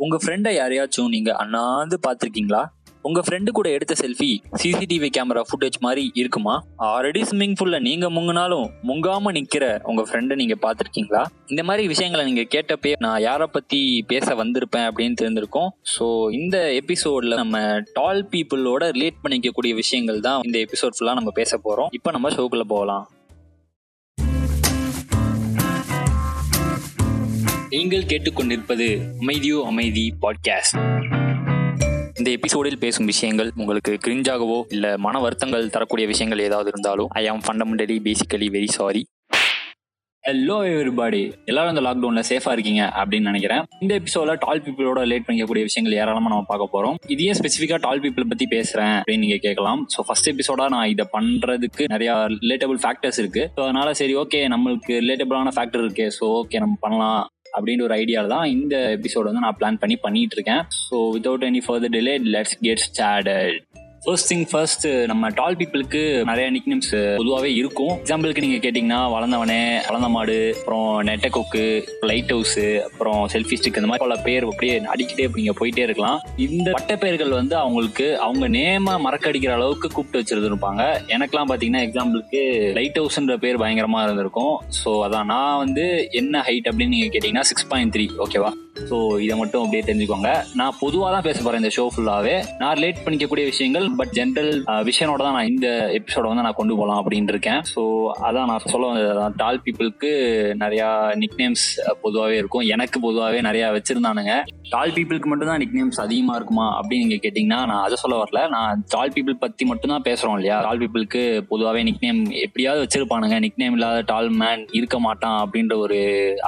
உங்க ஃப்ரெண்டை யாரையாச்சும் நீங்க அண்ணாந்து பாத்திருக்கீங்களா உங்க ஃப்ரெண்டு கூட எடுத்த செல்ஃபி சிசிடிவி கேமரா ஃபுட்டேஜ் மாதிரி இருக்குமா? ஆல்ரெடி ஸ்விம்மிங் பூல்ல நீங்க முங்கினாலும் முங்காம நிக்கிற உங்க ஃப்ரெண்டை நீங்க பாத்திருக்கீங்களா இந்த மாதிரி விஷயங்களை நீங்க கேட்டப்பே நான் யாரை பத்தி பேச வந்திருப்பேன் அப்படின்னு தெரிஞ்சிருக்கோம் ஸோ இந்த எபிசோட்ல நம்ம டால் பீப்புளோட ரிலேட் பண்ணிக்கக்கூடிய விஷயங்கள் தான் இந்த எபிசோட் ஃபுல்லா நம்ம பேச போறோம். இப்போ நம்ம ஷோக்குள்ள போகலாம். நீங்கள் கேட்டுக்கொண்டிருப்பது அமைதியோ அமைதி பாட்காஸ்ட் இந்த எபிசோடில் பேசும் விஷயங்கள் உங்களுக்கு கிரிஞ்சாகவோ இல்ல மன வருத்தங்கள் தரக்கூடிய விஷயங்கள் ஏதாவது இருந்தாலும் I am fundamentally basically very sorry hello everybody எல்லாரும் இந்த லாக்டவுன்ல சேஃபா இருக்கீங்க அப்படின்னு நினைக்கிறேன். இந்த எபிசோட்ல டால் பீப்புளோட ரிலேட் பண்ணிக்கக்கூடிய விஷயங்கள் ஏராளமா நம்ம பார்க்க போறோம். இதே ஸ்பெசிஃபிக்கா டால் பீப்புள் பத்தி பேசுறேன் அப்படின்னு நீங்க கேட்கலாம். ஸோ ஃபர்ஸ்ட் எபிசோடா நான் இதை பண்றதுக்கு நிறைய ரிலேட்டபிள் ஃபேக்டர்ஸ் இருக்கு. ஸோ அதனால சரி ஓகே நம்மளுக்கு ரிலேட்டபிளான ஃபேக்டர் இருக்கு. ஸோ ஓகே நம்ம பண்ணலாம். அப்படின்ற ஒரு ஐடியாவில் தான் இந்த எபிசோட் வந்து நான் பிளான் பண்ணி பண்ணிட்டு இருக்கேன். So without any further delay let's get started first thing first நம்ம டால் பீப்புளுக்கு நிறைய நிக்னேம்ஸ் பொதுவாகவே இருக்கும். எக்ஸாம்பிளுக்கு நீங்க கேட்டிங்கன்னா வளர்ந்தவனே வளர்ந்த மாடு அப்புறம் நெட்ட கொக்கு லைட் ஹவுஸ் அப்புறம் செல்ஃபி ஸ்டிக் இந்த மாதிரி பல பேர் அப்படியே அடிக்கிட்டே நீங்க போயிட்டே இருக்கலாம். இந்த பட்ட பெயர்கள் வந்து அவங்களுக்கு அவங்க நேம மறக்கடிக்கிற அளவுக்கு கூப்பிட்டு வச்சிருந்துருப்பாங்க எனக்கெல்லாம் பாத்தீங்கன்னா எக்ஸாம்பிளுக்கு லைட் ஹவுஸ்ன்ற பேர் பயங்கரமா இருந்திருக்கும். ஸோ அதான் நான் வந்து என்ன ஹைட் அப்படின்னு நீங்க கேட்டீங்கன்னா சிக்ஸ் பாயிண்ட் த்ரீ ஓகேவா ஸோ இதை மட்டும் அப்படியே தெரிஞ்சுக்கோங்க. நான் பொதுவாக தான் பேச போறேன் இந்த ஷோ ஃபுல்லாவே நான் ரிலேட் பண்ணிக்கக்கூடிய விஷயங்கள் பட் ஜென்ரல் விஷயனோட தான் நான் இந்த எபிசோட வந்து நான் கொண்டு போகலாம் அப்படின்னு இருக்கேன். ஸோ அதான் நான் சொல்ல வந்தது. டால் பீப்புளுக்கு நிறையா நிக்நேம்ஸ் பொதுவாகவே இருக்கும். எனக்கு பொதுவாகவே நிறையா வச்சிருந்தானுங்க. டால் பீப்புளுக்கு மட்டும் தான் நிக்நேம்ஸ் அதிகமாக இருக்குமா அப்படின்னு நீங்கள் கேட்டிங்கன்னா நான் அதை சொல்ல வரல. நான் டால் பீப்புள் பற்றி மட்டும் தான் பேசுகிறோம் இல்லையா? டால் பீப்புளுக்கு பொதுவாகவே நிக்நேம் எப்படியாவது வச்சிருப்பானுங்க. நிக்நேம் இல்லாத டால் மேன் இருக்க மாட்டான் அப்படின்ற ஒரு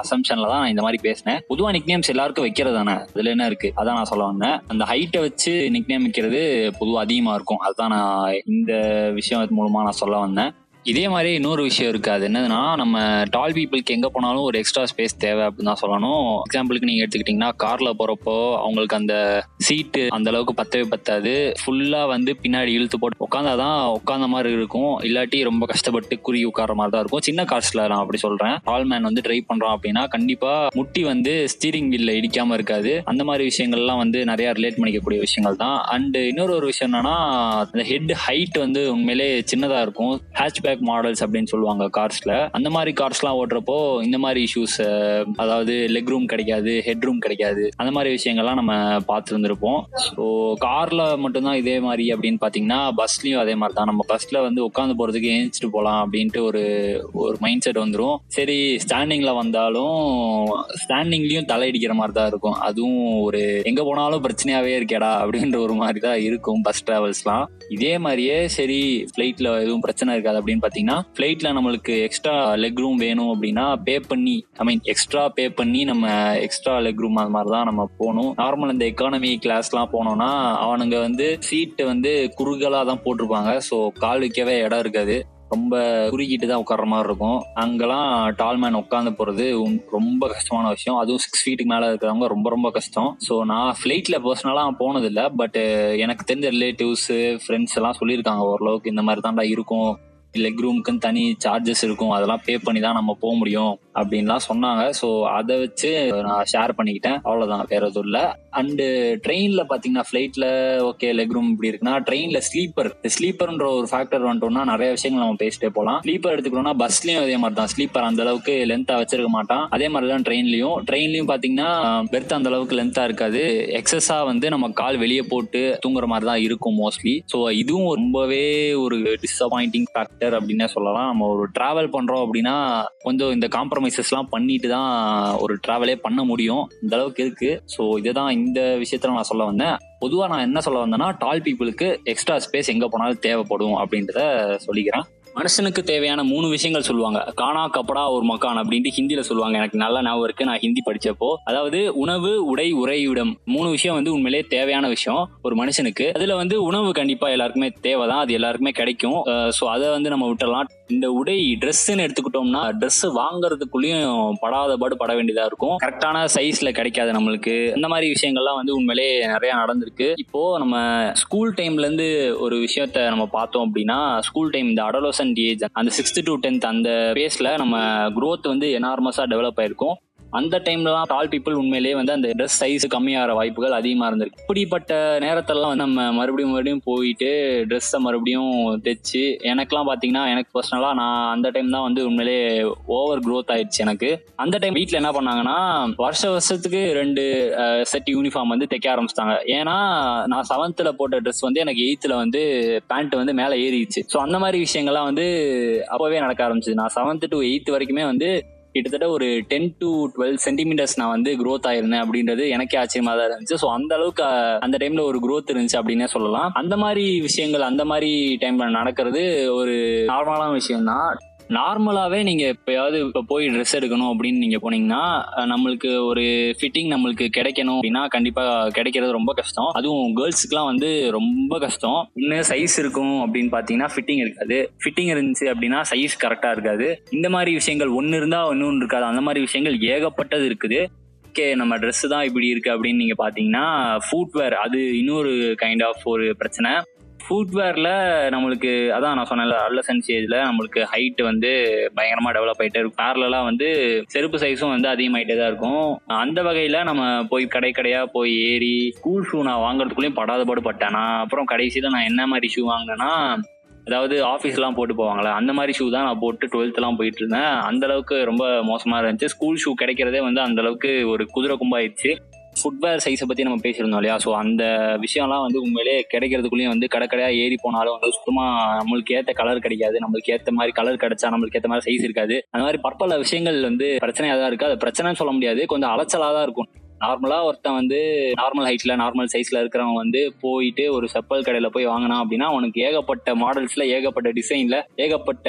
அசம்ஷனில் தான் நான் இந்த மாதிரி பேசினேன். பொதுவாக நிக்நேம்ஸ் எல்லாருக்கும் வைக்கிறது தானே இதுல என்ன இருக்கு? அதான் நான் சொல்ல வந்தேன். அந்த ஹைட்டை வச்சு நிக்நேம் வைக்கிறது பொதுவாக அதிகமாக இருக்கும். அதுதான் நான் இந்த விஷயம் மூலமா நான் சொல்ல வந்தேன். இதே மாதிரி இன்னொரு விஷயம் இருக்கு. அது என்னதுன்னா நம்ம டால் பீப்புளுக்கு எங்க போனாலும் ஒரு எக்ஸ்ட்ரா ஸ்பேஸ் தேவை அப்படின்னு தான் சொல்லணும். எக்ஸாம்பிளுக்கு நீங்க எடுத்துக்கிட்டீங்கன்னா கார்ல போறப்போ அவங்களுக்கு அந்த சீட்டு அந்த அளவுக்கு பத்தவே பத்தாது. ஃபுல்லா வந்து பின்னாடி இழுத்து போட்டு உட்காந்தாதான் உட்காந்த மாதிரி இருக்கும். இல்லாட்டி ரொம்ப கஷ்டப்பட்டு குறுகி உட்கார மாதிரி தான் இருக்கும். சின்ன கார்ஸ்ல நான் அப்படி சொல்றேன். டால் மேன் வந்து ட்ரை பண்ணுறோம் அப்படின்னா கண்டிப்பா முட்டி வந்து ஸ்டீரிங் வீல்ல இடிக்காம இருக்காது. அந்த மாதிரி விஷயங்கள்லாம் வந்து நிறைய ரிலேட் பண்ணிக்கக்கூடிய விஷயங்கள் தான். அண்ட் இன்னொரு ஒரு விஷயம் என்னன்னா அந்த ஹெட் ஹைட் வந்து உண்மையிலே சின்னதா இருக்கும். ஹேட்ச்பேக் பேக் மாடல்ஸ் அப்படின்னு சொல்லுவாங்க கார்ஸ்ல அந்த மாதிரி கார்ஸ்லாம் ஓட்டுறப்போ இந்த மாதிரி இஷ்யூஸ் அதாவது லெக் ரூம் கிடைக்காது ஹெட் ரூம் கிடைக்காது அந்த மாதிரி விஷயங்கள்லாம் நம்ம பார்த்துருந்துருப்போம். ஸோ கார்ல மட்டும்தான் இதே மாதிரி அப்படின்னு பார்த்தீங்கன்னா பஸ்லயும் அதே மாதிரி தான். நம்ம பஸ்ல வந்து உட்காந்து போறதுக்கு ஏஞ்சிட்டு போகலாம் அப்படின்ட்டு ஒரு ஒரு மைண்ட் செட் வந்துடும் சரி ஸ்டாண்டிங்ல வந்தாலும் ஸ்டாண்டிங்லயும் தலையடிக்கிற மாதிரி தான் இருக்கும். அதுவும் ஒரு எங்க போனாலும் பிரச்சனையாவே இருக்கேடா அப்படின்ற ஒரு மாதிரி தான் இருக்கும் பஸ் டிராவல்ஸ்லாம் இதே மாதிரியே சரி ஃபிளைட்ல எதுவும் பிரச்சனை இருக்காது அப்படின்னு பாத்தீங்கன்னா ஃப்ளைட்டில் நம்மளுக்கு எக்ஸ்ட்ரா லெக் ரூம் வேணும் அப்படின்னா பே பண்ணி ஐ மீன் எக்ஸ்ட்ரா பே பண்ணி நம்ம எக்ஸ்ட்ரா லெக் ரூம் அது மாதிரி தான் நம்ம போகணும். நார்மல் இந்த எக்கானமி கிளாஸ்லாம் போனோம்னா அவனுங்க வந்து சீட்டு வந்து குறுகலாக தான் போட்டிருப்பாங்க. ஸோ கால் வைக்கவே இடம் இருக்காது. ரொம்ப குறுக்கிட்டு தான் உட்கார்ற மாதிரி இருக்கும். அங்கெல்லாம் டால்மேன் உட்காந்து போறது ரொம்ப கஷ்டமான விஷயம். அதுவும் சிக்ஸ் ஃபீட்டுக்கு மேலே இருக்கிறவங்க ரொம்ப ரொம்ப கஷ்டம். ஸோ நான் ஃப்ளைட்டில் பர்சனலாக போனதில்லை. பட் எனக்கு தெரிஞ்ச ரிலேட்டிவ்ஸ் ஃப்ரெண்ட்ஸ் எல்லாம் சொல்லியிருக்காங்க ஓரளவுக்கு இந்த மாதிரி தான்டா இருக்கும். லெக் ரூமுக்குன்னு தனி சார்ஜஸ் இருக்கும். அதெல்லாம் பே பண்ணி தான் நம்ம போக முடியும் அப்படின்லாம் சொன்னாங்க. ஸோ அதை வச்சு நான் ஷேர் பண்ணிக்கிட்டேன். அவ்வளோதான் வேற எதுவும் இல்லை. அண்டு ட்ரெயினில் பார்த்தீங்கன்னா ஃப்ளைட்டில் ஓகே லெக் ரூம் இப்படி இருக்குன்னா ட்ரெயினில் ஸ்லீப்பர் ஸ்லீப்பர்ன்ற ஒரு ஃபேக்டர் வந்துட்டோம்னா நிறைய விஷயங்கள் நம்ம பேசிட்டே போகலாம் ஸ்லீப்பர் எடுத்துக்கிட்டோம்னா பஸ்லயும் அதே மாதிரி தான். ஸ்லீப்பர் அந்த அளவுக்கு லென்த்தாக வச்சிருக்க மாட்டான். அதே மாதிரி தான் ட்ரெயின்லையும். ட்ரெயின்லையும் பார்த்தீங்கன்னா பெர்த் அந்த அளவுக்கு லென்த்தாக இருக்காது. எக்ஸஸா வந்து நம்ம கால் வெளியே போட்டு தூங்குற மாதிரி தான் இருக்கும் மோஸ்ட்லி ஸோ இதுவும் ரொம்பவே ஒரு டிஸப்பாயிண்டிங் ஃபேக்டர் அப்படின்னே சொல்லலாம். நம்ம ஒரு டிராவல் பண்றோம் அப்படின்னா கொஞ்சம் இந்த காம்ப்ரமைசஸ்லாம் பண்ணிட்டு தான் ஒரு டிராவலே பண்ண முடியும். இந்த அளவுக்கு இருக்கு. ஸோ இதுதான் இந்த விஷயத்துல நான் சொல்ல வந்தேன். பொதுவாக நான் என்ன சொல்ல வந்தேன்னா டால் பீப்புளுக்கு எக்ஸ்ட்ரா ஸ்பேஸ் எங்கே போனாலும் தேவைப்படும் அப்படின்றத சொல்லிக்கிறேன். மனுஷனுக்கு தேவையான மூணு விஷயங்கள் சொல்லுவாங்க. காணா கப்படா ஒரு மக்கான் அப்படின்ட்டு ஹிந்தியில சொல்லுவாங்க. எனக்கு நல்லா ஞாபகம் இருக்கு. நான் ஹிந்தி படிச்சப்போ. அதாவது உணவு உடை உறையிடம் மூணு விஷயம் வந்து உண்மையிலே தேவையான விஷயம் ஒரு மனுஷனுக்கு. அதுல வந்து உணவு கண்டிப்பா எல்லாருக்குமே தேவைதான். அது எல்லாருக்குமே கிடைக்கும். ஸோ அதை வந்து நம்ம விட்டுறலாம். இந்த உடை ட்ரெஸ்ன்னு எடுத்துக்கிட்டோம்னா ட்ரெஸ் வாங்குறதுக்குள்ளேயும் படாத பாடு பட வேண்டியதா இருக்கும். கரெக்டான சைஸ்ல கிடைக்காது நம்மளுக்கு. இந்த மாதிரி விஷயங்கள்லாம் வந்து உண்மையிலே நிறைய நடந்திருக்கு. இப்போ நம்ம ஸ்கூல் டைம்ல இருந்து ஒரு விஷயத்த நம்ம பார்த்தோம் அப்படின்னா ஸ்கூல் டைம் இந்த அடலோசன்ட் ஏஜ் அந்த சிக்ஸ்த் டு டென்த் அந்த பேஸ்ல நம்ம குரோத் வந்து எனார்மஸா டெவலப் ஆயிருக்கும். அந்த டைம்லலாம் டால் பீப்புள் உண்மையிலேயே வந்து அந்த ட்ரெஸ் சைஸ் கம்மியாகிற வாய்ப்புகள் அதிகமாக இருந்திருக்கு. இப்படிப்பட்ட நேரத்திலலாம் வந்து நம்ம மறுபடியும் மறுபடியும் போயிட்டு ட்ரெஸ்ஸை மறுபடியும் தைச்சு எனக்குலாம் பார்த்தீங்கன்னா எனக்கு பர்சனலாக நான் அந்த டைம் தான் வந்து உண்மையிலேயே ஓவர் க்ரோத் ஆயிடுச்சு எனக்கு. அந்த டைம் வீட்டில் என்ன பண்ணாங்கன்னா வருஷ வருஷத்துக்கு ரெண்டு செட் யூனிஃபார்ம் வந்து தைக்க ஆரம்பிச்சிட்டாங்க. ஏன்னா நான் செவன்த்தில் போட்ட ட்ரெஸ் வந்து எனக்கு எயித்தில் வந்து பேண்ட் வந்து மேலே ஏறிடுச்சு. ஸோ அந்த மாதிரி விஷயங்கள்லாம் வந்து அப்போவே நடக்க ஆரம்பிச்சது. நான் செவன்த் டு எயித் வரைக்குமே வந்து கிட்டத்தட்ட ஒரு டென் டு டுவெல் சென்டிமீட்டர்ஸ் நான் வந்து க்ரோத் ஆயிருந்தேன் அப்படின்றது எனக்கே ஆச்சரியமா தான் இருந்துச்சு. ஸோ அந்த அளவுக்கு அந்த டைம்ல ஒரு க்ரோத் இருந்துச்சு அப்படின்னே சொல்லலாம். அந்த மாதிரி விஷயங்கள் அந்த மாதிரி டைம்ல நடக்கிறது ஒரு நார்மலான விஷயம் தான் நார்மலாகவே நீங்கள் எப்போயாவது இப்போ போய் ட்ரெஸ் எடுக்கணும் அப்படின்னு நீங்கள் போனீங்கன்னா நம்மளுக்கு ஒரு ஃபிட்டிங் நம்மளுக்கு கிடைக்கணும் அப்படின்னா கண்டிப்பாக கிடைக்கிறது ரொம்ப கஷ்டம். அதுவும் கேர்ள்ஸுக்குலாம் வந்து ரொம்ப கஷ்டம். இன்னும் சைஸ் இருக்கும் அப்படின்னு பார்த்தீங்கன்னா ஃபிட்டிங் இருக்காது. ஃபிட்டிங் இருந்துச்சு அப்படின்னா சைஸ் கரெக்டாக இருக்காது. இந்த மாதிரி விஷயங்கள் ஒன்று இருந்தால் இன்னொன்று இருக்காது. அந்த மாதிரி விஷயங்கள் ஏகப்பட்டது இருக்குது. ஓகே நம்ம ட்ரெஸ்ஸு தான் இப்படி இருக்குது அப்படின்னு நீங்கள் பார்த்தீங்கன்னா ஃபுட்வேர் அது இன்னொரு கைண்ட் ஆஃப் ஒரு பிரச்சனை. ஃபுட்வேரில் நம்மளுக்கு அதான் நான் சொன்னேன்ல அட்லசன்ஸ் சேஜில் நம்மளுக்கு ஹைட் வந்து பயங்கரமாக டெவலப் ஆகிட்டே இருக்கும். பேரலா வந்து செருப்பு சைஸும் வந்து அதிகமாகிட்டே தான் இருக்கும். அந்த வகையில் நம்ம போய் கடை கடையாக போய் ஏறி ஸ்கூல் ஷூ நான் வாங்குறதுக்குள்ளேயும் படாத பாடு பட்டேன். நான் அப்புறம் கடைசியில் நான் என்ன மாதிரி ஷூ வாங்கினேன்னா அதாவது ஆஃபீஸ்லாம் போட்டு போவாங்களே அந்த மாதிரி ஷூ தான் நான் போட்டு டுவெல்த்லாம் போயிட்டு இருந்தேன். அந்த அளவுக்கு ரொம்ப மோசமாக இருந்துச்சு. ஸ்கூல் ஷூ கிடைக்கிறதே வந்து அந்த அளவுக்கு ஒரு குதிரை கும்பாயிடுச்சு. ஃபுட்வேர் சைஸை பற்றி நம்ம பேசியிருந்தோம் இல்லையா? ஸோ அந்த விஷயம்லாம் வந்து உண்மையிலே கிடைக்கிறதுக்குள்ளேயும் வந்து கடை கடையா ஏறி போனாலும் வந்து சுத்தமாக நம்மளுக்கு ஏற்ற கலர் கிடைக்காது. நம்மளுக்கு ஏற்ற மாதிரி கலர் கிடைச்சா நம்மளுக்கு ஏற்ற மாதிரி சைஸ் இருக்காது. அந்த மாதிரி பற்பல விஷயங்கள் வந்து பிரச்சனையாக தான் இருக்கு. அது பிரச்சனைன்னு சொல்ல முடியாது. கொஞ்சம் அலைச்சலா தான் இருக்கும். நார்மலாக ஒருத்தன் வந்து நார்மல் ஹைட்ல நார்மல் சைஸ்ல இருக்கிறவங்க வந்து போயிட்டு ஒரு செப்பல் கடையில போய் வாங்கினா அப்படின்னா அவனுக்கு ஏகப்பட்ட மாடல்ஸ்ல ஏகப்பட்ட டிசைன்ல ஏகப்பட்ட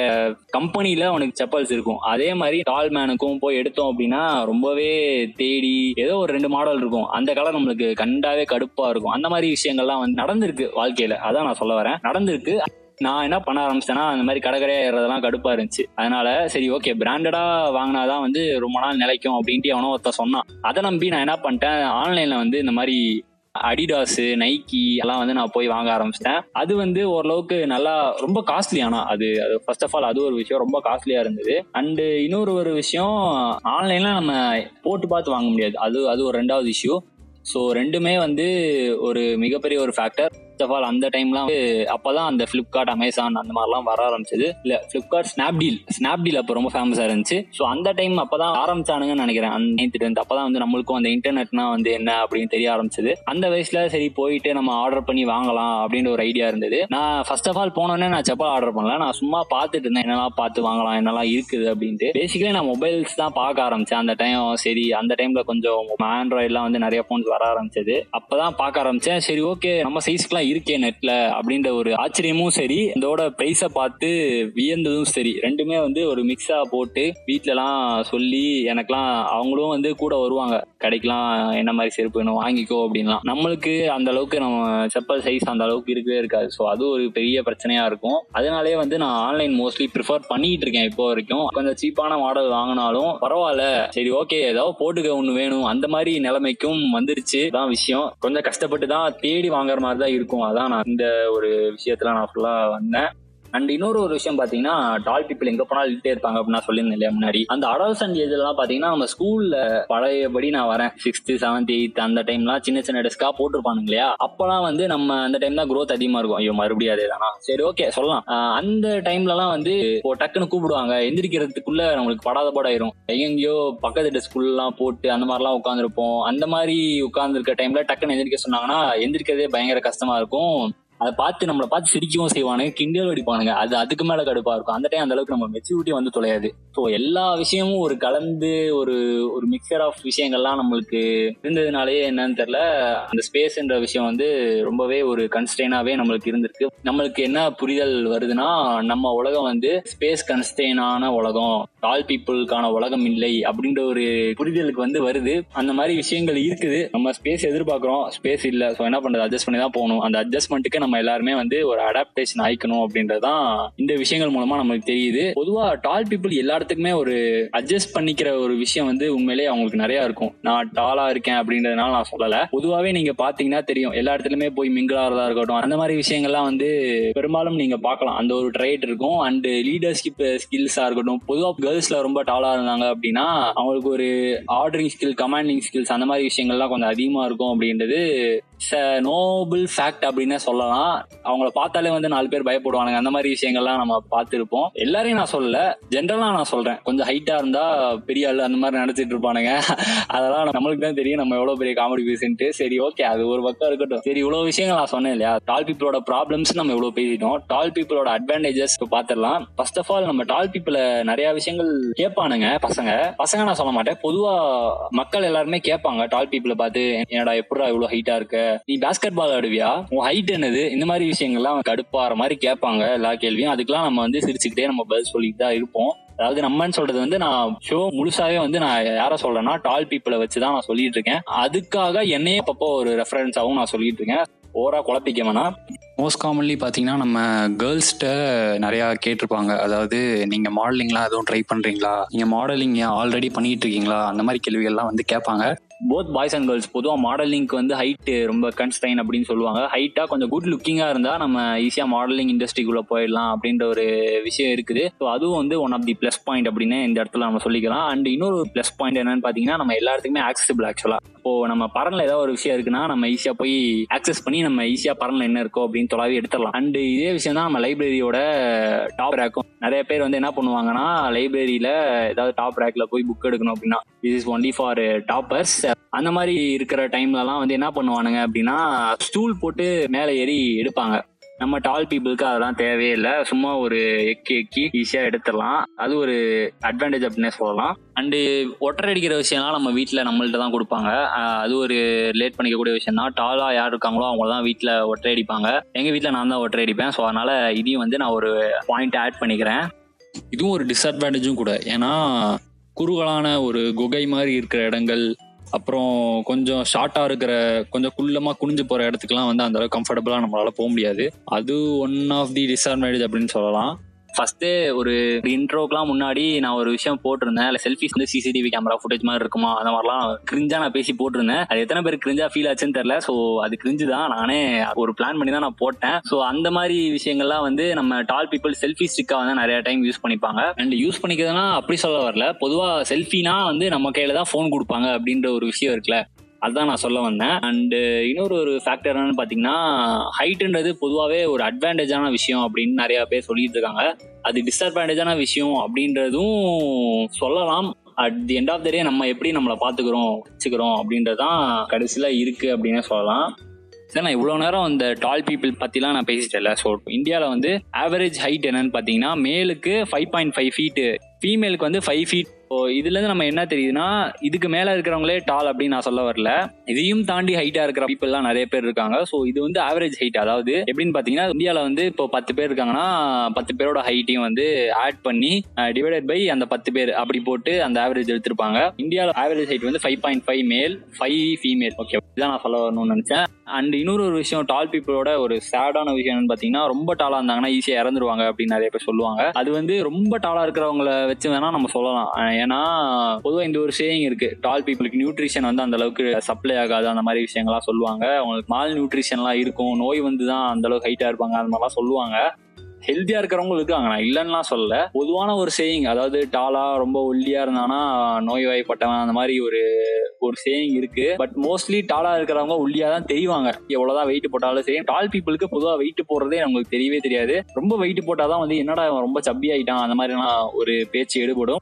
கம்பெனில அவனுக்கு செப்பல்ஸ் இருக்கும். அதே மாதிரி டால் மேனுக்கும் போய் எடுத்தோம் அப்படின்னா ரொம்பவே தேடி ஏதோ ஒரு ரெண்டு மாடல் இருக்கும். அந்த கலர் நம்மளுக்கு கண்டாவே கடுப்பா இருக்கும். அந்த மாதிரி விஷயங்கள்லாம் வந்து நடந்திருக்கு வாழ்க்கையில. அதான் நான் சொல்ல வரேன். நடந்திருக்கு. நான் என்ன பண்ண ஆரம்பிச்சேன்னா அந்த மாதிரி கடை ஏறதெல்லாம் கடுப்பா இருந்துச்சு. அதனால சரி ஓகே பிராண்டடா வாங்கினாதான் வந்து ரொம்ப நாள் நிலைக்கும் அப்படின்ட்டு எவனோ ஒருத்தன் சொன்னான். அதை நம்பி நான் என்ன பண்ணிட்டேன் ஆன்லைன்ல வந்து இந்த மாதிரி அடிடாஸு நைக்கி எல்லாம் வந்து நான் போய் வாங்க ஆரம்பிச்சிட்டேன். அது வந்து ஓரளவுக்கு நல்லா ரொம்ப காஸ்ட்லி ஆனால் அது அது ஃபர்ஸ்ட் ஆஃப் ஆல் அது ஒரு விஷயம் ரொம்ப காஸ்ட்லியா இருந்தது. அண்டு இன்னொரு ஒரு விஷயம் ஆன்லைன்ல நம்ம போட்டு பார்த்து வாங்க முடியாது. அது அது ஒரு ரெண்டாவது இஷ்யூ ஸோ ரெண்டுமே வந்து ஒரு மிகப்பெரிய ஒரு ஃபேக்டர் ஃபர்ஸ்ட் ஆஃப் ஆல் அந்த டைம்லாம் வந்து அப்போதான் அந்த ஃப்ளிப்கார்ட் அமேசான் அந்த மாதிரிலாம் வர ஆரம்பிச்சது. இல்லை ஃப்ளிப்கார்ட் ஸ்னாப்டீல் ஸ்னாப்டீல் அப்போ ரொம்ப ஃபேமஸாக இருந்துச்சு. ஸோ அந்த டைம் அப்போ தான் ஆரம்பிச்சானுங்கன்னு நினைக்கிறேன். அந்த நைன்த் டென்த் அப்பதான் வந்து நம்மளுக்கும் அந்த இன்டர்நெட்னா வந்து என்ன அப்படின்னு தெரிய ஆரம்பிச்சது. அந்த வயசில் சரி போயிட்டு நம்ம ஆர்டர் பண்ணி வாங்கலாம் அப்படின்ற ஒரு ஐடியா இருந்தது. நான் ஃபர்ஸ்ட் ஆஃப் ஆல் போனோடனே நான் செப்பல் ஆர்டர் பண்ணல. நான் சும்மா பார்த்துட்டு இருந்தேன். என்னெல்லாம் பார்த்து வாங்கலாம் என்னெல்லாம் இருக்குது அப்படின்ட்டு. பேசிக்கலி நான் மொபைல்ஸ் தான் பார்க்க ஆரம்பிச்சேன். அந்த டைம் சரி அந்த டைம்ல கொஞ்சம் ஆண்ட்ராய்ட்லாம் வந்து நிறைய ஃபோன்ஸ் வர ஆரம்பிச்சது. அப்போதான் பார்க்க ஆரம்பிச்சேன். சரி ஓகே நம்ம சைஸ்க்குலாம் இருக்கே நெட்ல அப்படின்ற ஒரு ஆச்சரியமும் சரி இதோட பிரைஸை பார்த்து வியந்ததும் சரி. ரெண்டுமே வந்து ஒரு மிக்ஸா போட்டு வீட்டிலலாம் சொல்லி எனக்கெல்லாம் அவங்களும் வந்து கூட வருவாங்க. கிடைக்கலாம் என்ன மாதிரி செருப்பு வேணும் வாங்கிக்கோ அப்படின்லாம். நம்மளுக்கு அந்த அளவுக்கு நம்ம செப்பல் சைஸ் அந்த அளவுக்கு இருக்கவே இருக்காது. ஸோ அது ஒரு பெரிய பிரச்சனையா இருக்கும். அதனாலே வந்து நான் ஆன்லைன் மோஸ்ட்லி ப்ரிஃபர் பண்ணிட்டு இருக்கேன் இப்போ வரைக்கும். கொஞ்சம் சீப்பான மாடல் வாங்கினாலும் பரவாயில்ல. சரி ஓகே ஏதாவது போட்டுக்க ஒன்று வேணும். அந்த மாதிரி நிலைமைக்கும் வந்துருச்சு. தான் விஷயம். கொஞ்சம் கஷ்டப்பட்டு தான் தேடி வாங்குற மாதிரி தான் இருக்கும். அதான் நான் இந்த ஒரு விஷயத்துல நான் ஃபுல்லா வந்தேன். அண்ட் இன்னொரு ஒரு விஷயம் பாத்தீங்கன்னா டால் பீப்பிள் எங்க போனாலும் இழுத்தே இருப்பாங்க அப்படின்னு நான் சொல்லியிருந்தேன் இல்லையா முன்னாடி. அந்த அடல்சன் ஏஜ்லாம் பாத்தீங்கன்னா நம்ம ஸ்கூல்ல பழையபடி நான் வரேன். சிக்ஸ்த் செவன்த் எயித் அந்த டைம்லாம் சின்ன சின்ன டெஸ்கா போட்டிருப்பானுங்க இல்லையா? அப்பெல்லாம் வந்து நம்ம அந்த டைம் தான் க்ரோத் அதிகமா இருக்கும். ஐயோ மறுபடியும் அதே தானா? சரி ஓகே சொல்லலாம். அந்த டைம்லலாம் வந்து இப்போ டக்குன்னு கூப்பிடுவாங்க. எந்திரிக்கிறதுக்குள்ள நம்மளுக்கு படாத பாடாயிரும். எங்கெங்கயோ பக்கத்து டெஸ்குல்லாம் போட்டு அந்த மாதிரிலாம் உட்காந்துருப்போம் அந்த மாதிரி உட்கார்ந்துருக்க டைம்ல டக்குன்னு எந்திரிக்க சொன்னாங்கன்னா எந்திரிக்கிறதே பயங்கர கஷ்டமா இருக்கும். அதை பார்த்து நம்மளை பார்த்து சிரிக்கவும் செய்வானுங்க கிண்டல் அடிப்பானுங்க. அது அதுக்கு மேல கடுப்பா இருக்கும். அந்த டைம் அந்த அளவுக்கு நம்ம மெச்சூரிட்டி வந்து தொலையாது. ஸோ எல்லா விஷயமும் ஒரு கலந்து ஒரு ஒரு மிக்சர் ஆஃப் விஷயங்கள்லாம் நம்மளுக்கு இருந்ததுனாலேயே என்னன்னு தெரியல. அந்த ஸ்பேஸ்ன்ற விஷயம் வந்து ரொம்பவே ஒரு கன்ஸ்டெயினாவே நம்மளுக்கு இருந்திருக்கு. நம்மளுக்கு என்ன புரிதல் வருதுன்னா நம்ம உலகம் வந்து ஸ்பேஸ் கன்ஸ்டெயினான உலகம் டால் பீப்புளுக்கான உலகம் இல்லை அப்படின்ற ஒரு புரிதலுக்கு வந்து வருது. அந்த மாதிரி விஷயங்கள் இருக்குது. நம்ம ஸ்பேஸ் எதிர்பார்க்கிறோம். ஸ்பேஸ் இல்லை. ஸோ என்ன பண்றது? அட்ஜஸ்ட் பண்ணி தான் போகணும். அந்த அட்ஜஸ்ட்மெண்ட்டுக்கு நம்ம நம்ம எல்லாருமே வந்து ஒரு அடாப்டேஷன் ஆயிக்கணும் அப்படின்றதான் இந்த விஷயங்கள் மூலமா நமக்கு தெரியுது. பொதுவா டால் பீப்புள் எல்லா இடத்துக்குமே ஒரு அட்ஜஸ்ட் பண்ணிக்கிற ஒரு விஷயம் வந்து உண்மையிலேயே அவங்களுக்கு நிறைய இருக்கும். நான் டாலா இருக்கேன் அப்படின்றதுனால நான் சொல்லல. பொதுவாவே நீங்க பாத்தீங்கன்னா தெரியும். எல்லா இடத்துலயுமே போய் மிங்கிளாறதா இருக்கட்டும் அந்த மாதிரி விஷயங்கள்லாம் வந்து பெரும்பாலும் நீங்க பார்க்கலாம். அந்த ஒரு ட்ரைட் இருக்கும். அண்ட் லீடர்ஷிப் ஸ்கில்ஸா இருக்கட்டும். பொதுவா கேர்ள்ஸ்ல ரொம்ப டாலா இருந்தாங்க அப்படின்னா அவங்களுக்கு ஒரு ஆர்டரிங் ஸ்கில் கமாண்டிங் ஸ்கில்ஸ் அந்த மாதிரி விஷயங்கள்லாம் கொஞ்சம் அதிகமா இருக்கும் அப்படின்றது நோபிள் ஃபேக்ட் அப்படின்னே சொல்லலாம். அவங்கள பார்த்தாலே வந்து நாலு பேர் பயப்படுவானுங்க. அந்த மாதிரி விஷயங்கள்லாம் நம்ம பார்த்துருப்போம். எல்லாரையும் நான் சொல்லல. ஜென்ரலா நான் சொல்றேன். கொஞ்சம் ஹைட்டா இருந்தா பெரிய ஆள் அந்த மாதிரி நினைச்சிட்டு இருப்பானுங்க. அதெல்லாம் நம்மளுக்கு தான் தெரியும். நம்ம எவ்வளவு பெரிய காமெடி பேசிட்டு சரி ஓகே அது ஒரு பக்கம் இருக்கட்டும். சரி இவ்வளவு விஷயங்கள் நான் சொன்னேன் இல்லையா? டால் பீப்புளோட ப்ராப்ளம்ஸ் நம்ம இவ்வளவு பேசிட்டோம். டால் பீப்புளோட அட்வான்டேஜஸ் பாத்திரலாம் ஃபர்ஸ்ட் ஆஃப் ஆல் நம்ம டால் பீப்புள நிறைய விஷயங்கள் கேட்பானுங்க பசங்க. பசங்க நான் சொல்ல மாட்டேன். பொதுவா மக்கள் எல்லாருமே கேட்பாங்க. டால் பீப்புளை பார்த்து என்னடா எப்படா இவ்வளவு ஹைட்டா இருக்க? நீ பேஸ்கெட் பால் ஆடுவியா? உன் ஹைட் என்னது? இந்த மாதிரி விஷயங்கள்லாம் கடுப்பாற மாதிரி கேட்பாங்க எல்லா கேள்வியும். அதுக்கெல்லாம் நம்ம வந்து சிரிச்சுக்கிட்டே நம்ம பதில் சொல்லிட்டு தான் இருப்போம். அதாவது நம்மன்னு சொல்றது வந்து நான் ஷோ முழுசாவே வந்து நான் யார சொல்றேன்னா டால் பீப்புளை வச்சுதான் நான் சொல்லிட்டு இருக்கேன். அதுக்காக என்னையே அப்பப்போ ஒரு ரெஃபரன்ஸாகவும் நான் சொல்லிட்டு இருக்கேன். ஓரா குழப்பிக்க வேணாம். மோஸ்ட் காமன்லி பார்த்தீங்கன்னா நம்ம கேர்ள்ஸ்கிட்ட நிறையா கேட்டிருப்பாங்க. அதாவது நீங்கள் மாடலிங்லாம் எதுவும் ட்ரை பண்ணுறீங்களா நீங்கள் மாடலிங் ஆல்ரெடி பண்ணிட்டு இருக்கீங்களா? அந்த மாதிரி கேள்விகள்லாம் வந்து கேட்பாங்க. போத் பாய்ஸ் அண்ட் கேர்ள்ஸ் பொதுவாக மாடலிங்க்கு வந்து ஹைட் ரொம்ப கன்ஸ்டைன் அப்படின்னு சொல்லுவாங்க. ஹைட்டாக கொஞ்சம் குட் லுக்கிங்காக இருந்தால் நம்ம ஈஸியாக மாடலிங் இண்டஸ்ட்ரிக்குள்ளே போயிடலாம் அப்படின்ற ஒரு விஷயம் இருக்குது. ஸோ அதுவும் வந்து one of the plus point அப்படின்னு இந்த இடத்துல நம்ம சொல்லிக்கலாம். அண்ட் இன்னொரு ப்ளஸ் பாயிண்ட் என்னன்னு பார்த்தீங்கன்னா நம்ம எல்லாத்துக்குமே ஆக்சசிபிள் ஆக்சுவலாக இப்போ நம்ம பரன்ல ஏதாவது ஒரு விஷயம் இருக்குன்னா நம்ம ஈஸியாக போய் ஆக்சஸ் பண்ணி நம்ம ஈஸியாக பரன்ல என்ன இருக்கோ அப்படின்னு தொலாவி எடுத்துடலாம். அண்ட் இதே விஷயம் தான் நம்ம லைப்ரரியோட டாப் ரேக்கும் நிறைய பேர் வந்து என்ன பண்ணுவாங்கன்னா லைப்ரரியில ஏதாவது டாப் ரேக்ல போய் புக் எடுக்கணும் அப்படின்னா this is only for toppers அந்த மாதிரி இருக்கிற டைம்லலாம் வந்து என்ன பண்ணுவானுங்க அப்படின்னா ஸ்டூல் போட்டு மேலே ஏறி எடுப்பாங்க. நம்ம டால் பீப்புளுக்கு அதெல்லாம் தேவையே இல்லை. சும்மா ஒரு எக்கி எக்கி ஈஸியாக எடுத்துடலாம். அது ஒரு அட்வான்டேஜ் அப்படின்னே சொல்லலாம். அண்டு ஒட்டர் அடிக்கிற விஷயம்லாம் நம்ம வீட்டில் நம்மள்ட்ட தான் கொடுப்பாங்க. அது ஒரு ரிலேட் பண்ணிக்கக்கூடிய விஷயம் தான். டாலாக யார் இருக்காங்களோ அவங்க தான் வீட்டில் ஒட்டரை அடிப்பாங்க. எங்கள் வீட்டில் நான் தான் ஒட்டரை அடிப்பேன். ஸோ அதனால் இதையும் வந்து நான் ஒரு பாயிண்ட் ஆட் பண்ணிக்கிறேன். இதுவும் ஒரு டிஸ்அட்வான்டேஜும் கூட. ஏன்னா குறுகலான ஒரு குகை மாதிரி இருக்கிற இடங்கள் அப்புறம் கொஞ்சம் ஷார்ட்டாக இருக்கிற கொஞ்சம் குள்ளமாக குனிஞ்சு போகிற இடத்துக்குலாம் வந்து அந்த அளவுக்கு கம்ஃபர்டபுளாக நம்மளால போக முடியாது. அது ஒன் ஆஃப் தி டிஸ்அட்வான்டேஜ் அப்படின்னு சொல்லலாம். ஃபர்ஸ்ட்டு ஒரு இன்ட்ரோக்கெலாம் முன்னாடி நான் ஒரு விஷயம் போட்டிருந்தேன். இல்லை செல்ஃபிஸ் வந்து சிசிடிவி கேமரா ஃபுட்டேஜ் மாதிரி இருக்குமா? அந்த மாதிரிலாம் கிரிஞ்சாக நான் பேசி போட்டிருந்தேன். அது எத்தனை பேர் கிரிஞ்சா ஃபீல் ஆச்சுன்னு தெரில ஸோ அது கிரிஞ்சு தான். நானே ஒரு பிளான் பண்ணி தான் நான் போட்டேன். ஸோ அந்த மாதிரி விஷயங்கள்லாம் வந்து நம்ம டால் பீப்புள் செல்ஃபி ஸ்டிக்காக வந்து நிறைய டைம் யூஸ் பண்ணிப்பாங்க. அண்ட் யூஸ் பண்ணிக்கிறதுனா அப்படி சொல்ல வரல. பொதுவாக செல்ஃபினா வந்து நம்ம கையில தான் ஃபோன் கொடுப்பாங்க அப்படின்ற ஒரு விஷயம் இருக்குல்ல. அதுதான் நான் சொல்ல வந்தேன். அண்டு இன்னொரு ஒரு ஃபேக்டர் என்னன்னு பார்த்தீங்கன்னா ஹைட்டுன்றது பொதுவாகவே ஒரு அட்வான்டேஜான விஷயம் அப்படின்னு நிறைய பேர் சொல்லிட்டு இருக்காங்க. அது டிஸ்அட்வான்டேஜான விஷயம் அப்படின்றதும் சொல்லலாம். At the end of the day நம்ம எப்படி நம்மளை பார்த்துக்கிறோம் வச்சுக்கிறோம் அப்படின்றதான் கடைசியில் இருக்கு அப்படின்னு சொல்லலாம். சார் நான் இவ்வளோ நேரம் இந்த டால் பீப்புள் பற்றிலாம் நான் பேசிட்டேன்ல. ஸோ இந்தியாவில் வந்து ஆவரேஜ் ஹைட் என்னன்னு பார்த்தீங்கன்னா மேலுக்கு ஃபைவ் பாயிண்ட் ஃபைவ் ஃபீட்டு ஃபீமேலுக்கு வந்து ஃபைவ் ஃபீட் ஸோ இதுலேருந்து நம்ம என்ன தெரியுதுன்னா இதுக்கு மேலே இருக்கிறவங்களே டால் அப்படின்னு நான் சொல்ல வரல. இதையும் தாண்டி ஹைட்டாக இருக்கிற பீப்புள்லாம் நிறைய பேர் இருக்காங்க. ஸோ இது வந்து ஆவரேஜ் ஹைட் அதாவது எப்படின்னு பார்த்தீங்கன்னா இந்தியாவில் வந்து இப்போ பத்து பேர் இருக்காங்கன்னா பத்து பேரோட ஹைட்டையும் வந்து ஆட் பண்ணி டிவைடட் பை அந்த பத்து பேர் அப்படி போட்டு அந்த ஆவரேஜ் எடுத்திருப்பாங்க. இந்தியாவில் ஆவரேஜ் ஹைட் வந்து five point five male five female okay இதான் நான் சொல்ல வரணும்னு நினச்சேன். அண்ட் இன்னொரு ஒரு விஷயம் டால் பீப்புளோட ஒரு சேடான விஷயம் என்னன்னு பார்த்தீங்கன்னா ரொம்ப டாலாக இருந்தாங்கன்னா ஈஸியாக இறந்துருவாங்க அப்படின்னு நிறைய பேர் சொல்லுவாங்க. அது வந்து ரொம்ப டாலாக இருக்கிறவங்கள வச்சு வேணா நம்ம சொல்லலாம். ஏன்னா பொதுவாக இந்த ஒரு சேயிங் இருக்கு. டால் பீப்புளுக்கு நியூட்ரிஷன் வந்து அந்த அளவுக்கு சப்ளை ஆகாது அந்த மாதிரி விஷயங்கள்லாம் சொல்லுவாங்க. அவங்களுக்கு மால் நியூட்ரிஷன்லாம் இருக்கும் நோய் வந்து தான் அந்த அளவுக்கு ஹைட்டாக இருப்பாங்க அந்த மாதிரிலாம் சொல்லுவாங்க. ஹெல்த்தியா இருக்கிறவங்க இருக்காங்க. நான் இல்லைன்னா சொல்லல. பொதுவான ஒரு சேயிங் அதாவது டாலா ரொம்ப ஒல்லியா இருந்தானா நோய் வாய்ப்பட்டவன் அந்த மாதிரி ஒரு ஒரு சேயிங் இருக்கு. பட் மோஸ்ட்லி டாலா இருக்கிறவங்க ஒல்லியா தான் தெரிவாங்க. எவ்வளவுதான் வெயிட் போட்டாலும் சரி. டால் பீப்புளுக்கு பொதுவாக வெயிட் போடுறதே நம்மளுக்கு தெரியவே தெரியாது. ரொம்ப வெயிட் போட்டாதான் வந்து என்னடா ரொம்ப சப்பி ஆயிட்டான் அந்த மாதிரிலாம் ஒரு பேச்சு எடுபடும்.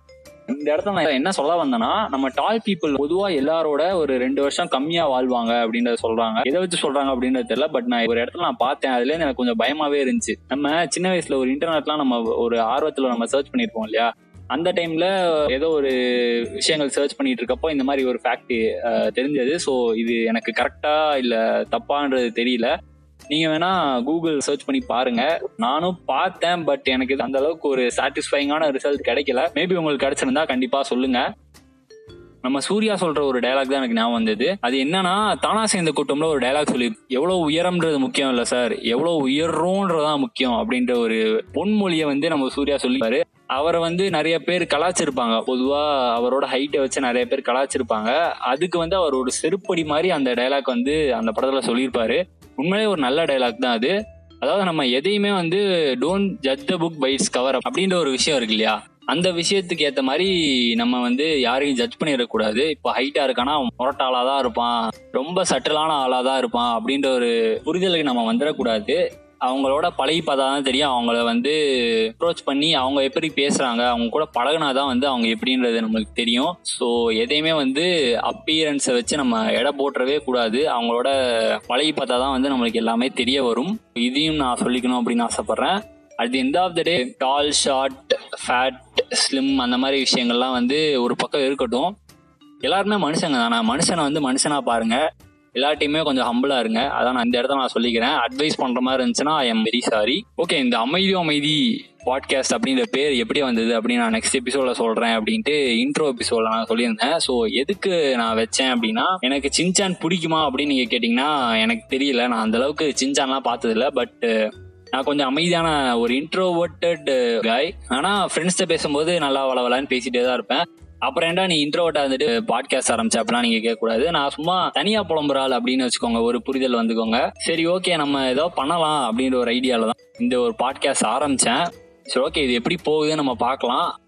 இந்த இடத்துல நான் என்ன சொல்ல வந்தேன்னா நம்ம டால் பீப்புள் பொதுவா எல்லாரோட ஒரு ரெண்டு வருஷம் கம்மியா வாழ்வாங்க அப்படின்றத சொல்றாங்க. எதை வச்சு சொல்றாங்க அப்படின்றது தெரியல பட் நான் ஒரு இடத்துல நான் பார்த்தேன். அதுல எனக்கு கொஞ்சம் பயமாவே இருந்துச்சு. நம்ம சின்ன வயசுல ஒரு இன்டர்நெட்லாம் நம்ம ஒரு ஆர்வத்துல நம்ம சர்ச் பண்ணிருப்போம் இல்லையா? அந்த டைம்ல ஏதோ ஒரு விஷயங்கள் சர்ச் பண்ணிட்டு இருக்கப்போ இந்த மாதிரி ஒரு ஃபேக்ட் தெரிஞ்சது. ஸோ இது எனக்கு கரெக்டா இல்ல தப்பான்றது தெரியல. நீங்க வேணா கூகுள் சர்ச் பண்ணி பாருங்க. நானும் பார்த்தேன் பட் எனக்கு இது அந்த அளவுக்கு ஒரு சாட்டிஸ்ஃபைங்கான ரிசல்ட் கிடைக்கல. மேபி உங்களுக்கு கிடைச்சிருந்தா கண்டிப்பா சொல்லுங்க. நம்ம சூர்யா சொல்ற ஒரு டயலாக் தான் எனக்கு ஞாபகம் வந்தது. அது என்னன்னா தானா சேர்ந்த கூட்டம்ல ஒரு டயலாக் சொல்லி எவ்வளவு உயரம்ன்றது முக்கியம் இல்ல சார் எவ்வளவு உயர்றோன்றதான் முக்கியம் அப்படின்ற ஒரு பொன்மொழியை வந்து நம்ம சூர்யா சொல்லிப்பாரு. அவரை வந்து நிறைய பேர் கலாச்சிருப்பாங்க. பொதுவா அவரோட ஹைட்டை வச்சு நிறைய பேர் கலாச்சிருப்பாங்க. அதுக்கு வந்து அவர் ஒரு செருப்படி மாதிரி அந்த டைலாக் வந்து அந்த படத்துல சொல்லியிருப்பாரு. உண்மையிலேயே ஒரு நல்ல டைலாக் தான் அது. அதாவது நம்ம எதையுமே வந்து don't judge the book by its cover அப்படின்ற ஒரு விஷயம் இருக்கு இல்லையா? அந்த விஷயத்துக்கு ஏற்ற மாதிரி நம்ம வந்து யாரையும் ஜட்ஜ் பண்ணிடக்கூடாது. இப்போ ஹைட்டா இருக்கானா முரட்ட முரட்டாளா தான் இருப்பான். ரொம்ப சட்டலான ஆளா தான் இருப்பான் அப்படின்ற ஒரு புரிதலுக்கு நம்ம வந்துடக்கூடாது. அவங்களோட பழகி பார்த்தா தான் தெரியும். அவங்கள வந்து அப்ரோச் பண்ணி அவங்க எப்படி பேசுறாங்க அவங்க கூட பழகுனாதான் வந்து அவங்க எப்படின்றது நம்மளுக்கு தெரியும். ஸோ எதையுமே வந்து அப்பியரன்ஸை வச்சு நம்ம எடை போட்டுறவே கூடாது. அவங்களோட பழகி பார்த்தா தான் வந்து நம்மளுக்கு எல்லாமே தெரிய வரும். இதையும் நான் சொல்லிக்கணும் அப்படின்னு ஆசைப்பட்றேன். At the end of the day tall short fat slim அந்த மாதிரி விஷயங்கள்லாம் வந்து ஒரு பக்கம் இருக்கட்டும். எல்லாருமே மனுஷங்க தானே? மனுஷனை வந்து மனுஷனா பாருங்க. எல்லாட்டையுமே கொஞ்சம் ஹம்பிளா இருங்க. அதான் நான் இந்த இடத்த நான் சொல்லிக்கிறேன். அட்வைஸ் பண்ற மாதிரி இருந்துச்சுன்னா I am very sorry okay இந்த அமைதி அமைதி பாட்காஸ்ட் அப்படின்ற பேர் எப்படி வந்தது அப்படின்னு நான் நெக்ஸ்ட் எபிசோட சொல்றேன் அப்படின்ட்டு இன்ட்ரோ எபிசோட நான் சொல்லியிருந்தேன். ஸோ எதுக்கு நான் வச்சேன் அப்படின்னா எனக்கு சின்சான் பிடிக்குமா அப்படின்னு நீங்க கேட்டீங்கன்னா எனக்கு தெரியல. நான் அந்த அளவுக்கு சின்சான்லாம் பார்த்தது இல்லை பட் நான் கொஞ்சம் அமைதியான ஒரு இன்ட்ரோவர்ட்டட் காய் ஆனால் ஃப்ரெண்ட்ஸ்கிட்ட பேசும்போது நல்லா வளவலான்னு பேசிட்டே தான் இருப்பேன். அப்புறம் ஏன்டா நீ இன்ட்ரோட்டா வந்துட்டு பாட்காஸ்ட் ஆரம்பிச்ச? அப்படிலாம் நீங்க கேட்க கூடாது நான் சும்மா தனியா புலம்புறாள் அப்படின்னு வச்சுக்கோங்க. ஒரு புரிதல் வந்துக்கோங்க. சரி ஓகே நம்ம ஏதோ பண்ணலாம் அப்படின்ற ஒரு ஐடியால தான் இந்த ஒரு பாட்காஸ்ட் ஆரம்பிச்சேன். சரி ஓகே இது எப்படி போகுதுன்னு நம்ம பார்க்கலாம்.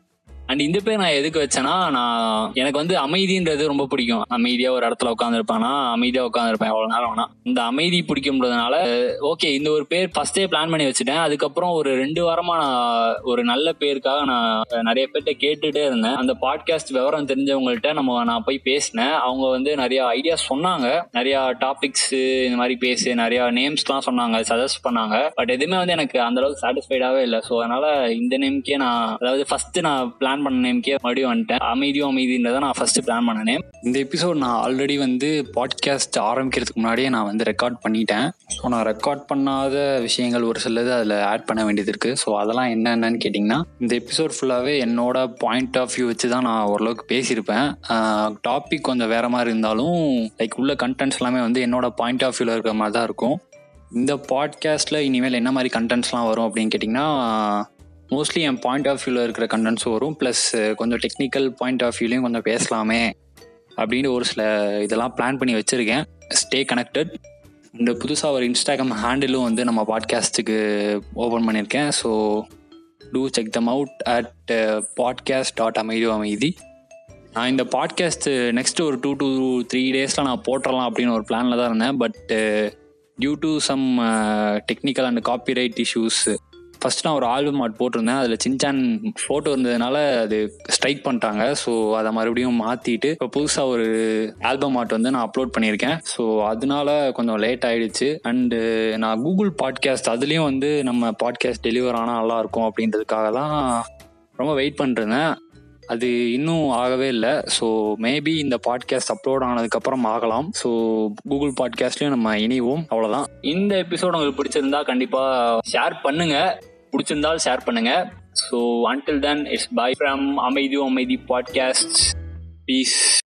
அண்ட் இந்த பேர் நான் எதுக்கு வச்சேன்னா நான் எனக்கு வந்து அமைதின்றது ரொம்ப பிடிக்கும். அமைதியா ஒரு இடத்துல உட்காந்துருப்பேன்னா அமைதியா உட்காந்துருப்பேன் எவ்வளவு நேரம் வேணா. இந்த அமைதி பிடிக்கும்ன்றதுனால ஓகே இந்த ஒரு பேர் ஃபர்ஸ்டே பிளான் பண்ணி வச்சுட்டேன். அதுக்கப்புறம் ஒரு ரெண்டு வாரமா நான் ஒரு நல்ல பேருக்காக நான் நிறைய பேர்கிட்ட கேட்டுட்டே இருந்தேன். அந்த பாட்காஸ்ட் விவரம் தெரிஞ்சவங்கள்ட்ட நம்ம நான் போய் பேசினேன். அவங்க வந்து நிறைய ஐடியாஸ் சொன்னாங்க. நிறைய டாபிக்ஸ் இந்த மாதிரி பேசு நிறைய நேம்ஸ்லாம் சொன்னாங்க சஜஸ்ட் பண்ணாங்க. பட் எதுவுமே வந்து எனக்கு அந்த அளவுக்கு சாட்டிஸ்ஃபைடாவே இல்லை. ஸோ அதனால இந்த நேம்க்கே நான் அதாவது ஃபர்ஸ்ட் நான் பிளான் பண்ண நேம்க்கே மறுபடியும் வந்துட்டேன். அமைதியும் அமைதின்றதை நான் ஃபர்ஸ்ட் பிளான் பண்ண நேம் இந்த எபிசோட் நான் ஆல்ரெடி வந்து பாட்காஸ்ட் ஆரம்பிக்கிறதுக்கு முன்னாடியே நான் வந்து ரெக்கார்ட் பண்ணிட்டேன். ஸோ நான் ரெக்கார்ட் பண்ணாத விஷயங்கள் ஒரு சிலது அதில் ஆட் பண்ண வேண்டியது இருக்குது ஸோ அதெல்லாம் என்னென்னு கேட்டிங்கன்னா இந்த எபிசோட் ஃபுல்லாகவே என்னோட பாயிண்ட் ஆஃப் வியூ வச்சு தான் நான் ஓரளவுக்கு பேசியிருப்பேன். டாபிக் கொஞ்சம் வேற மாதிரி இருந்தாலும் லைக் உள்ள கண்டென்ட்ஸ் எல்லாமே வந்து என்னோட பாயிண்ட் ஆஃப் வியூவில் இருக்கிற மாதிரி தான் இருக்கும். இந்த பாட்காஸ்ட்டில் இனிமேல் என்ன மாதிரி கண்டென்ட்ஸ்லாம் வரும் அப்படின்னு கேட்டிங்கன்னா மோஸ்ட்லி என் பாயிண்ட் ஆஃப் வியூவில் இருக்கிற கண்டென்ட்ஸும் வரும். ப்ளஸ் கொஞ்சம் டெக்னிக்கல் பாயிண்ட் ஆஃப் வியூலையும் கொஞ்சம் பேசலாமே அப்படின்னு ஒரு சில இதெல்லாம் பிளான் பண்ணி வச்சுருக்கேன். ஸ்டே கனெக்டட் இந்த புதுசாக ஒரு இன்ஸ்டாகிராம் ஹேண்டிலும் வந்து நம்ம பாட்காஸ்ட்டுக்கு ஓப்பன் பண்ணியிருக்கேன். So to check them out at podcast dot Amaidhi Amaidhi நான் இந்த பாட்காஸ்ட்டு நெக்ஸ்ட் ஒரு டூ டூ த்ரீ டேஸில் நான் போட்டுடலாம் அப்படின்னு ஒரு பிளானில் தான் இருந்தேன். But due to some technical and copyright issues first நான் ஒரு ஆல்பம் ஆர்ட் போட்டிருந்தேன். அதில் சின்சான் ஃபோட்டோ இருந்ததுனால அது ஸ்ட்ரைக் பண்ணிட்டாங்க. ஸோ அதை மறுபடியும் மாற்றிட்டு இப்போ புதுசாக ஒரு ஆல்பம் ஆர்ட் வந்து நான் அப்லோட் பண்ணியிருக்கேன். ஸோ அதனால கொஞ்சம் லேட் ஆயிடுச்சு. அண்டு நான் கூகுள் பாட்காஸ்ட் அதுலேயும் வந்து நம்ம பாட்காஸ்ட் டெலிவர் ஆனால் நல்லா இருக்கும் அப்படின்றதுக்காக தான் ரொம்ப வெயிட் பண்ணிருந்தேன். அது இன்னும் ஆகவே இல்லை. ஸோ மேபி இந்த பாட்காஸ்ட் அப்லோட் ஆனதுக்கப்புறம் ஆகலாம். ஸோ கூகுள் பாட்காஸ்ட்லேயும் நம்ம இணைவோம். அவ்வளோதான் இந்த எபிசோட் உங்களுக்கு பிடிச்சிருந்தா கண்டிப்பாக ஷேர் பண்ணுங்கள் பிடிச்சிருந்தால் ஷேர் பண்ணுங்க. So until then it's bye from அமைதியும் அமைதி பாட்காஸ்ட் பீஸ்